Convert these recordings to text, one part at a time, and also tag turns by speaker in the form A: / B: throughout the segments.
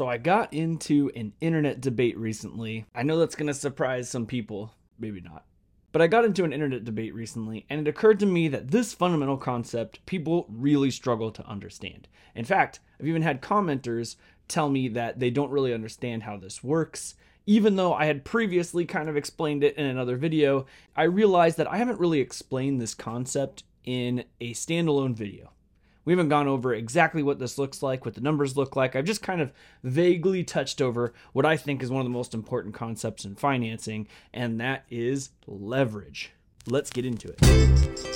A: So I got into an internet debate recently. I know that's going to surprise some people, maybe not. But I got into an internet debate recently, and it occurred to me that this fundamental concept people really struggle to understand. In fact, I've even had commenters tell me that they don't really understand how this works. Even though I had previously kind of explained it in another video, I realized that I haven't really explained this concept in a standalone video. We haven't gone over exactly what this looks like, what the numbers look like. I've just kind of vaguely touched over what I think is one of the most important concepts in financing, and that is leverage. Let's get into it.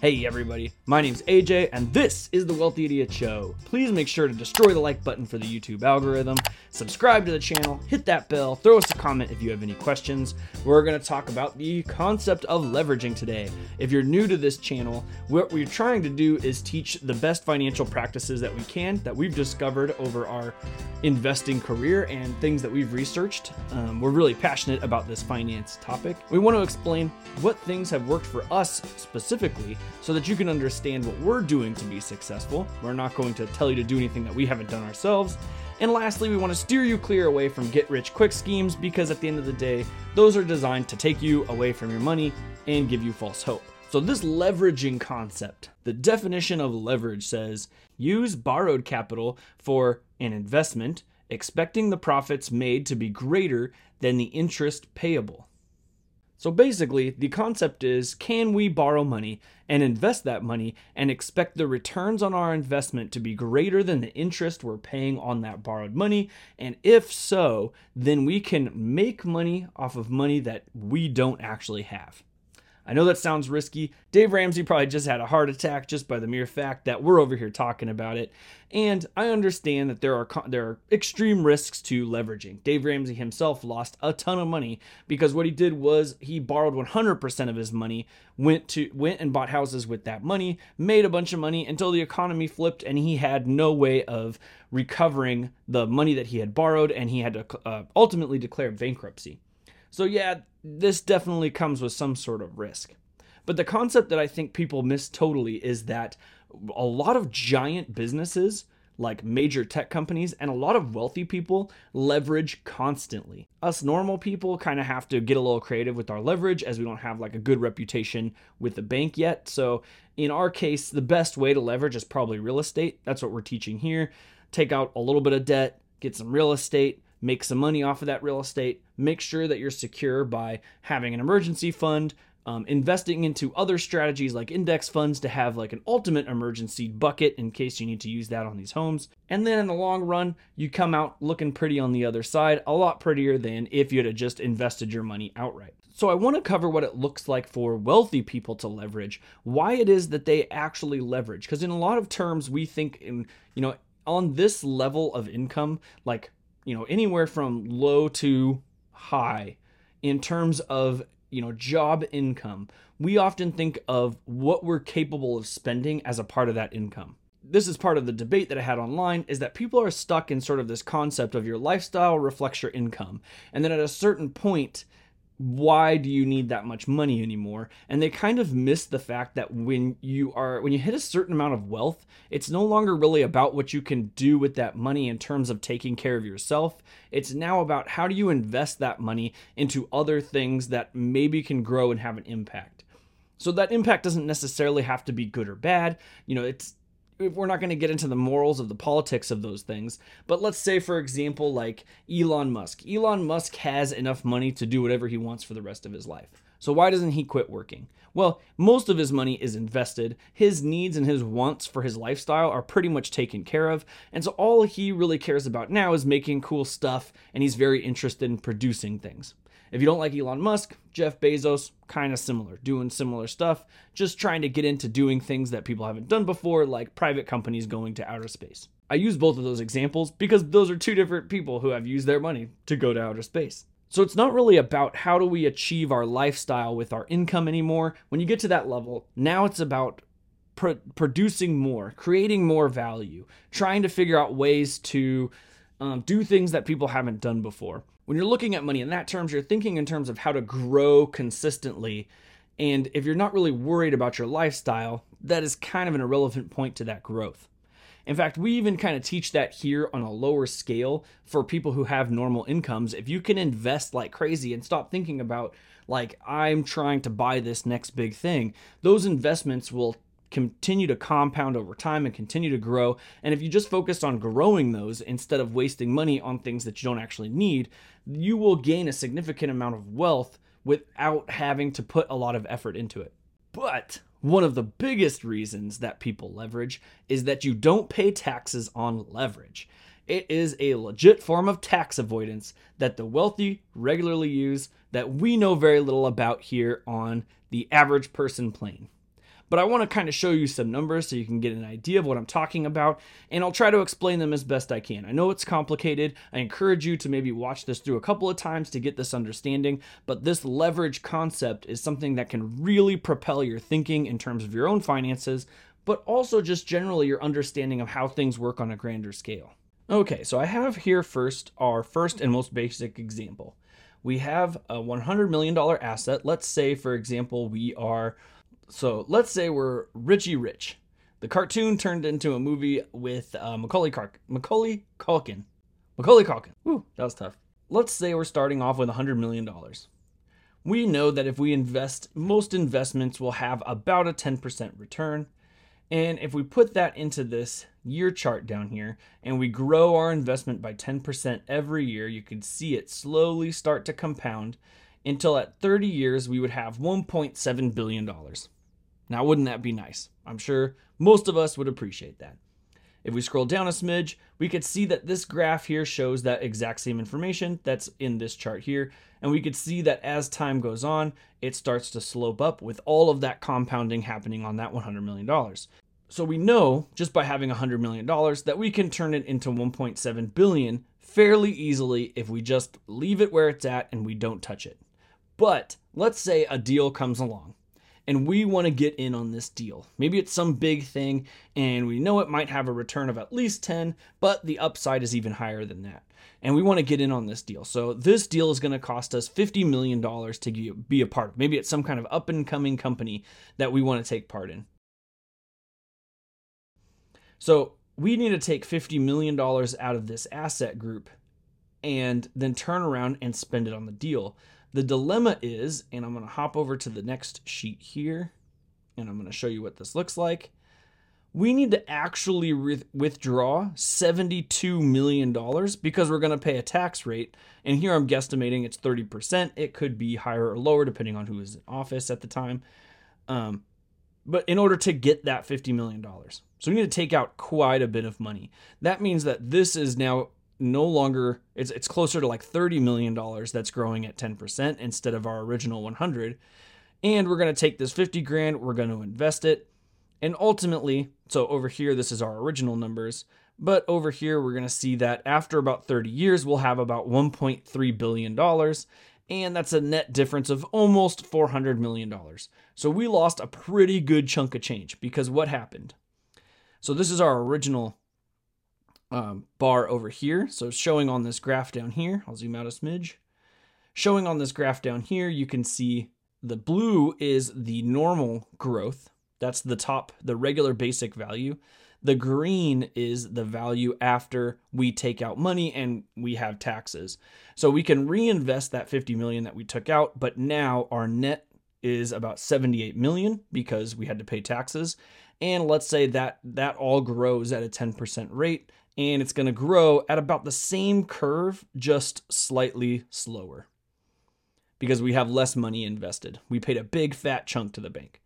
A: Hey everybody, my name's AJ and this is the Wealthy Idiot Show. Please make sure to destroy the like button for the YouTube algorithm, subscribe to the channel, hit that bell, throw us a comment if you have any questions. We're going to talk about the concept of leveraging today. If you're new to this channel, what we're trying to do is teach the best financial practices that we can that we've discovered over our investing career and things that we've researched. Um, we're really passionate about this finance topic. We want to explain what things have worked for us specifically so that you can understand what we're doing to be successful. We're not going to tell you to do anything that we haven't done ourselves. And lastly, we want to steer you clear away from get rich quick schemes because at the end of the day, those are designed to take you away from your money and give you false hope. So, this leveraging concept, the definition of leverage says use borrowed capital for an investment, expecting the profits made to be greater than the interest payable. So basically, the concept is can we borrow money and invest that money and expect the returns on our investment to be greater than the interest we're paying on that borrowed money? And if so, then we can make money off of money that we don't actually have. I know that sounds risky. Dave Ramsey probably just had a heart attack just by the mere fact that we're over here talking about it. And I understand that there are there are extreme risks to leveraging. Dave Ramsey himself lost a ton of money because what he did was he borrowed 100% of his money, went to went and bought houses with that money, made a bunch of money until the economy flipped and he had no way of recovering the money that he had borrowed and he had to uh, ultimately declare bankruptcy. So, yeah, this definitely comes with some sort of risk. But the concept that I think people miss totally is that a lot of giant businesses, like major tech companies, and a lot of wealthy people leverage constantly. Us normal people kind of have to get a little creative with our leverage as we don't have like a good reputation with the bank yet. So, in our case, the best way to leverage is probably real estate. That's what we're teaching here. Take out a little bit of debt, get some real estate, make some money off of that real estate, make sure that you're secure by having an emergency fund, um, investing into other strategies like index funds to have like an ultimate emergency bucket in case you need to use that on these homes. And then in the long run, you come out looking pretty on the other side, a lot prettier than if you had just invested your money outright. So I want to cover what it looks like for wealthy people to leverage, why it is that they actually leverage. Because in a lot of terms, we think in, you know, on this level of income, like you know anywhere from low to high in terms of you know job income we often think of what we're capable of spending as a part of that income this is part of the debate that I had online is that people are stuck in sort of this concept of your lifestyle reflects your income. And then at a certain point, why do you need that much money anymore? And they kind of miss the fact that when you are when you hit a certain amount of wealth it's no longer really about what you can do with that money in terms of taking care of yourself. It's now about how do you invest that money into other things that maybe can grow and have an impact. So that impact doesn't necessarily have to be good or bad. You know it's we're not going to get into the morals of the politics of those things, but let's say, for example, like Elon Musk. Elon Musk has enough money to do whatever he wants for the rest of his life. So why doesn't he quit working? Well, most of his money is invested. His needs and his wants for his lifestyle are pretty much taken care of. And so all he really cares about now is making cool stuff, and he's very interested in producing things. If you don't like Elon Musk, Jeff Bezos, kind of similar, doing similar stuff, just trying to get into doing things that people haven't done before, like private companies going to outer space. I use both of those examples because those are two different people who have used their money to go to outer space. So it's not really about how do we achieve our lifestyle with our income anymore. When you get to that level, now it's about producing more, creating more value, trying to figure out ways to um, do things that people haven't done before. When you're looking at money in that terms, you're thinking in terms of how to grow consistently. And if you're not really worried about your lifestyle, that is kind of an irrelevant point to that growth. In fact, we even kind of teach that here on a lower scale for people who have normal incomes. If you can invest like crazy and stop thinking about, like, I'm trying to buy this next big thing, those investments will continue to compound over time and continue to grow. And if you just focus on growing those instead of wasting money on things that you don't actually need, you will gain a significant amount of wealth without having to put a lot of effort into it. But one of the biggest reasons that people leverage is that you don't pay taxes on leverage. It is a legit form of tax avoidance that the wealthy regularly use that we know very little about here on the average person plane but I want to kind of show you some numbers so you can get an idea of what I'm talking about, and I'll try to explain them as best I can. I know it's complicated. I encourage you to maybe watch this through a couple of times to get this understanding, but this leverage concept is something that can really propel your thinking in terms of your own finances, but also just generally your understanding of how things work on a grander scale. Okay, so I have here first our first and most basic example. We have a $100 million asset. Let's say, for example, we are so let's say we're Richie Rich. The cartoon turned into a movie with uh, Macaulay, Car- Macaulay Culkin. Macaulay Culkin. Whew, that was tough. Let's say we're starting off with $100 million. We know that if we invest, most investments will have about a 10% return. And if we put that into this year chart down here and we grow our investment by 10% every year, you can see it slowly start to compound until at 30 years we would have $1.7 billion. Now, wouldn't that be nice? I'm sure most of us would appreciate that. If we scroll down a smidge, we could see that this graph here shows that exact same information that's in this chart here. And we could see that as time goes on, it starts to slope up with all of that compounding happening on that $100 million. So we know just by having $100 million that we can turn it into 1.7 billion fairly easily if we just leave it where it's at and we don't touch it. But let's say a deal comes along and we want to get in on this deal. Maybe it's some big thing and we know it might have a return of at least 10, but the upside is even higher than that. And we want to get in on this deal. So this deal is going to cost us $50 million to be a part of. Maybe it's some kind of up and coming company that we want to take part in. So we need to take $50 million out of this asset group and then turn around and spend it on the deal. The dilemma is, and I'm going to hop over to the next sheet here, and I'm going to show you what this looks like. We need to actually re- withdraw $72 million because we're going to pay a tax rate. And here I'm guesstimating it's 30%. It could be higher or lower depending on who is in office at the time. Um, but in order to get that $50 million. So we need to take out quite a bit of money. That means that this is now no longer it's it's closer to like 30 million dollars that's growing at 10% instead of our original 100 and we're going to take this 50 grand we're going to invest it. And ultimately so over here this is our original numbers but over here we're going to see that after about 30 years we'll have about 1.3 billion dollars. And that's a net difference of almost 400 million dollars. So we lost a pretty good chunk of change because what happened? So this is our original um, bar over here. So showing on this graph down here, I'll zoom out a smidge. Showing on this graph down here, you can see the blue is the normal growth. That's the top, the regular basic value. The green is the value after we take out money and we have taxes. So we can reinvest that 50 million that we took out, but now our net is about 78 million because we had to pay taxes. And let's say that that all grows at a 10% rate and it's going to grow at about the same curve, just slightly slower because we have less money invested. We paid a big fat chunk to the bank.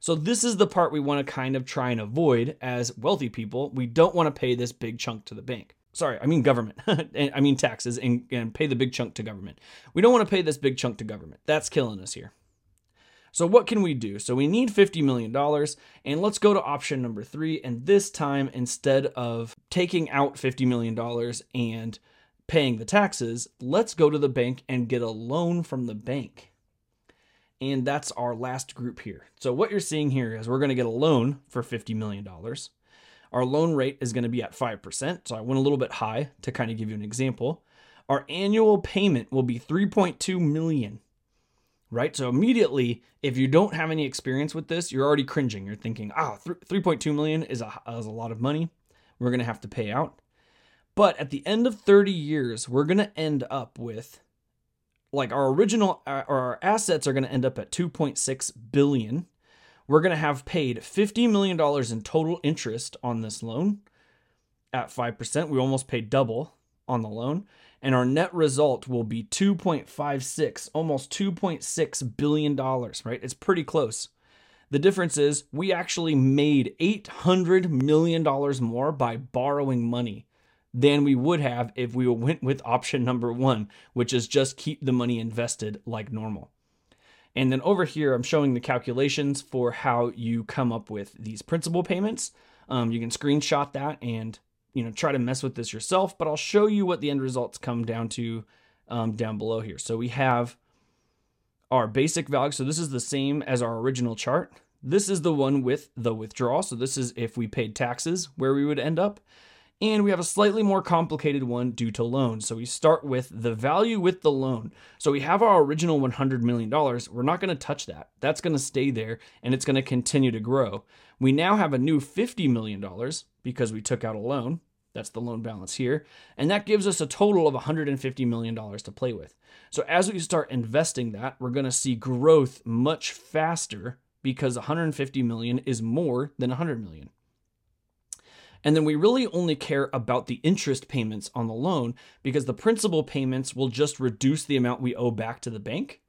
A: So, this is the part we want to kind of try and avoid as wealthy people. We don't want to pay this big chunk to the bank. Sorry, I mean government. I mean taxes and, and pay the big chunk to government. We don't want to pay this big chunk to government. That's killing us here. So, what can we do? So, we need $50 million, and let's go to option number three. And this time, instead of taking out $50 million and paying the taxes, let's go to the bank and get a loan from the bank. And that's our last group here. So, what you're seeing here is we're going to get a loan for $50 million. Our loan rate is going to be at 5%. So, I went a little bit high to kind of give you an example. Our annual payment will be 3.2 million right? So immediately, if you don't have any experience with this, you're already cringing. You're thinking, ah, oh, 3.2 million is a, is a lot of money. we're going to have to pay out. But at the end of 30 years, we're going to end up with like our original uh, or our assets are going to end up at 2.6 billion. We're going to have paid 50 million dollars in total interest on this loan at 5%. We almost paid double on the loan and our net result will be 2.56 almost 2.6 billion dollars, right? It's pretty close. The difference is we actually made $800 million more by borrowing money than we would have if we went with option number one, which is just keep the money invested like normal. And then over here, I'm showing the calculations for how you come up with these principal payments. Um, you can screenshot that and you know try to mess with this yourself, but I'll show you what the end results come down to um, down below here. So we have our basic value. So this is the same as our original chart. This is the one with the withdrawal. So this is if we paid taxes where we would end up. And we have a slightly more complicated one due to loans. So we start with the value with the loan. So we have our original $100 million. We're not going to touch that. That's going to stay there and it's going to continue to grow. We now have a new $50 million because we took out a loan. That's the loan balance here. And that gives us a total of $150 million to play with. So as we start investing that, we're going to see growth much faster because 150 million is more than 100 million. And then we really only care about the interest payments on the loan because the principal payments will just reduce the amount we owe back to the bank.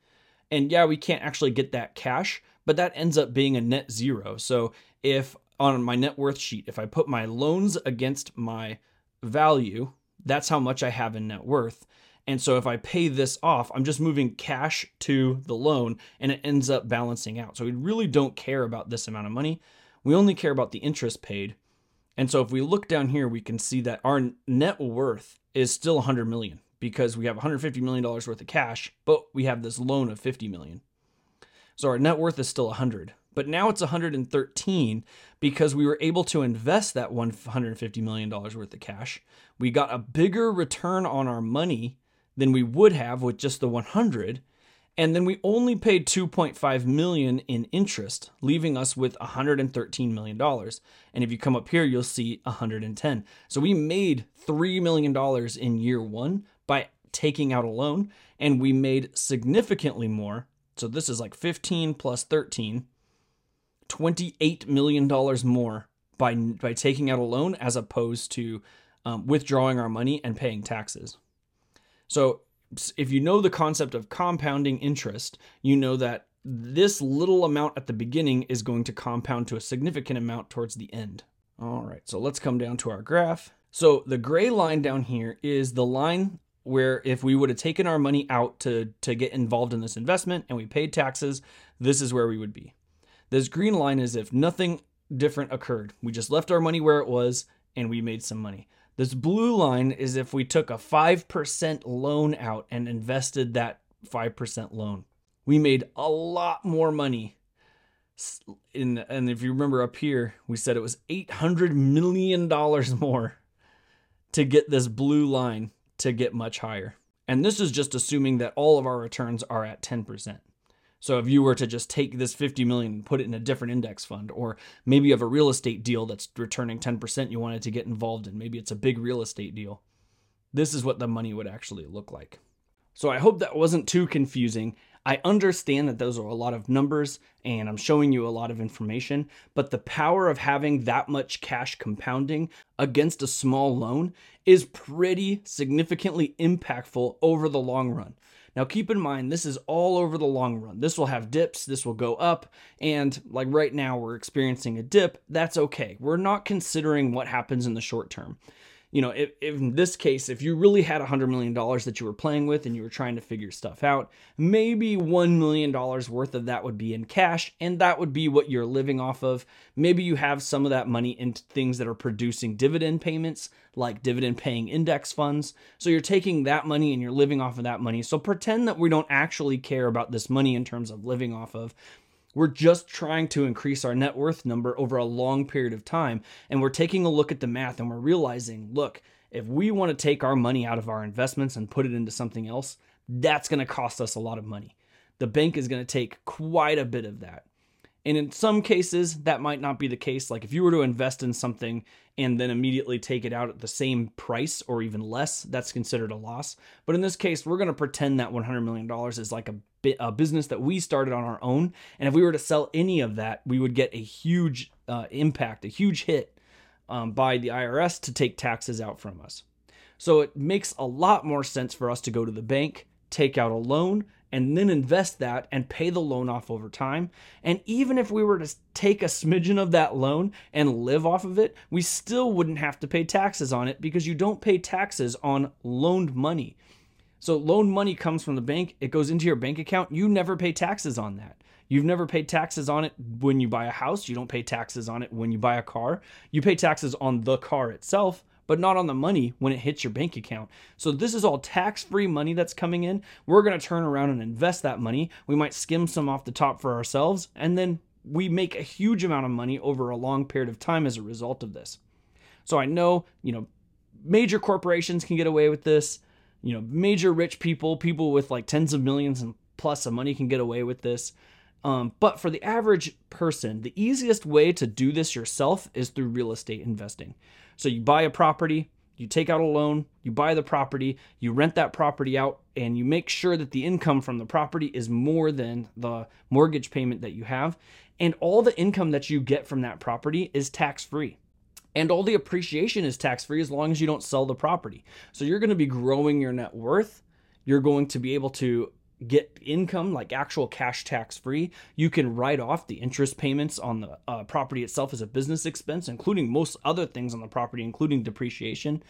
A: And yeah, we can't actually get that cash, but that ends up being a net zero. So if on my net worth sheet, if I put my loans against my value, that's how much I have in net worth. And so if I pay this off, I'm just moving cash to the loan and it ends up balancing out. So we really don't care about this amount of money. We only care about the interest paid. And so if we look down here, we can see that our net worth is still 100 million because we have 150 million dollars worth of cash, but we have this loan of 50 million. So our net worth is still 100 but now it's 113 because we were able to invest that 150 million dollars worth of cash. We got a bigger return on our money than we would have with just the 100 and then we only paid 2.5 million in interest leaving us with 113 million dollars. And if you come up here you'll see 110 so we made 3 million dollars in year 1 by taking out a loan and we made significantly more. So this is like 15 plus 13 $28 million more by, by taking out a loan as opposed to um, withdrawing our money and paying taxes. So, if you know the concept of compounding interest, you know that this little amount at the beginning is going to compound to a significant amount towards the end. All right, so let's come down to our graph. So the gray line down here is the line where if we would have taken our money out to, to get involved in this investment and we paid taxes, this is where we would be. This green line is if nothing different occurred. We just left our money where it was and we made some money. This blue line is if we took a 5% loan out and invested that 5% loan. We made a lot more money. In, and if you remember up here, we said it was $800 million more to get this blue line to get much higher. And this is just assuming that all of our returns are at 10%. So if you were to just take this 50 million and put it in a different index fund, or maybe you have a real estate deal that's returning 10% you wanted to get involved in, maybe it's a big real estate deal. This is what the money would actually look like. So I hope that wasn't too confusing. I understand that those are a lot of numbers and I'm showing you a lot of information, but the power of having that much cash compounding against a small loan is pretty significantly impactful over the long run. Now, keep in mind, this is all over the long run. This will have dips, this will go up, and like right now, we're experiencing a dip. That's okay. We're not considering what happens in the short term you know, if, if, in this case, if you really had a $100 million that you were playing with and you were trying to figure stuff out, maybe $1 million worth of that would be in cash, and that would be what you're living off of. Maybe you have some of that money into things that are producing dividend payments, like dividend paying index funds. So you're taking that money and you're living off of that money. So pretend that we don't actually care about this money in terms of living off of we're just trying to increase our net worth number over a long period of time. And we're taking a look at the math and we're realizing look, if we want to take our money out of our investments and put it into something else, that's going to cost us a lot of money. The bank is going to take quite a bit of that. And in some cases, that might not be the case. Like if you were to invest in something and then immediately take it out at the same price or even less, that's considered a loss. But in this case, we're going to pretend that $100 million is like a, a business that we started on our own. And if we were to sell any of that, we would get a huge uh, impact, a huge hit um, by the IRS to take taxes out from us. So it makes a lot more sense for us to go to the bank, take out a loan, and then invest that and pay the loan off over time. And even if we were to take a smidgen of that loan and live off of it, we still wouldn't have to pay taxes on it because you don't pay taxes on loaned money. So loan money comes from the bank, it goes into your bank account, you never pay taxes on that. You've never paid taxes on it when you buy a house, you don't pay taxes on it when you buy a car. You pay taxes on the car itself, but not on the money when it hits your bank account. So this is all tax-free money that's coming in. We're going to turn around and invest that money. We might skim some off the top for ourselves and then we make a huge amount of money over a long period of time as a result of this. So I know, you know, major corporations can get away with this. You know, major rich people, people with like tens of millions and plus of money can get away with this. Um, but for the average person, the easiest way to do this yourself is through real estate investing. So you buy a property, you take out a loan, you buy the property, you rent that property out, and you make sure that the income from the property is more than the mortgage payment that you have. And all the income that you get from that property is tax free. And all the appreciation is tax free as long as you don't sell the property. So you're going to be growing your net worth. You're going to be able to get income like actual cash tax free. You can write off the interest payments on the uh, property itself as a business expense, including most other things on the property, including depreciation.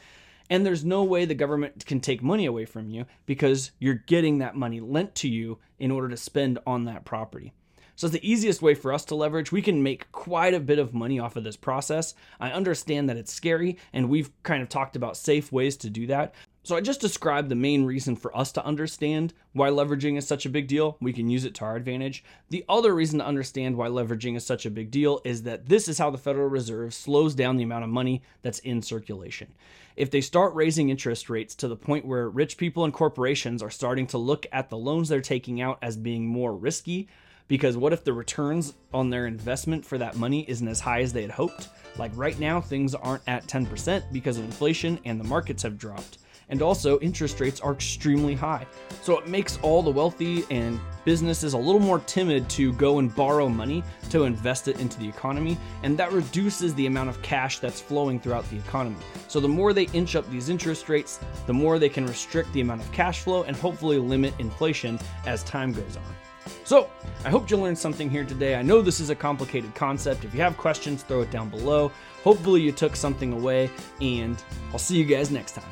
A: And there's no way the government can take money away from you because you're getting that money lent to you in order to spend on that property. So it's the easiest way for us to leverage. We can make quite a bit of money off of this process. I understand that it's scary, and we've kind of talked about safe ways to do that. So I just described the main reason for us to understand why leveraging is such a big deal. We can use it to our advantage. The other reason to understand why leveraging is such a big deal is that this is how the Federal Reserve slows down the amount of money that's in circulation. If they start raising interest rates to the point where rich people and corporations are starting to look at the loans they're taking out as being more risky, because what if the returns on their investment for that money isn't as high as they had hoped? Like right now, things aren't at 10% because of inflation and the markets have dropped and also interest rates are extremely high. So it makes all the wealthy and businesses a little more timid to go and borrow money to invest it into the economy, and that reduces the amount of cash that's flowing throughout the economy. So the more they inch up these interest rates, the more they can restrict the amount of cash flow and hopefully limit inflation as time goes on. So, I hope you learned something here today. I know this is a complicated concept. If you have questions, throw it down below. Hopefully, you took something away, and I'll see you guys next time.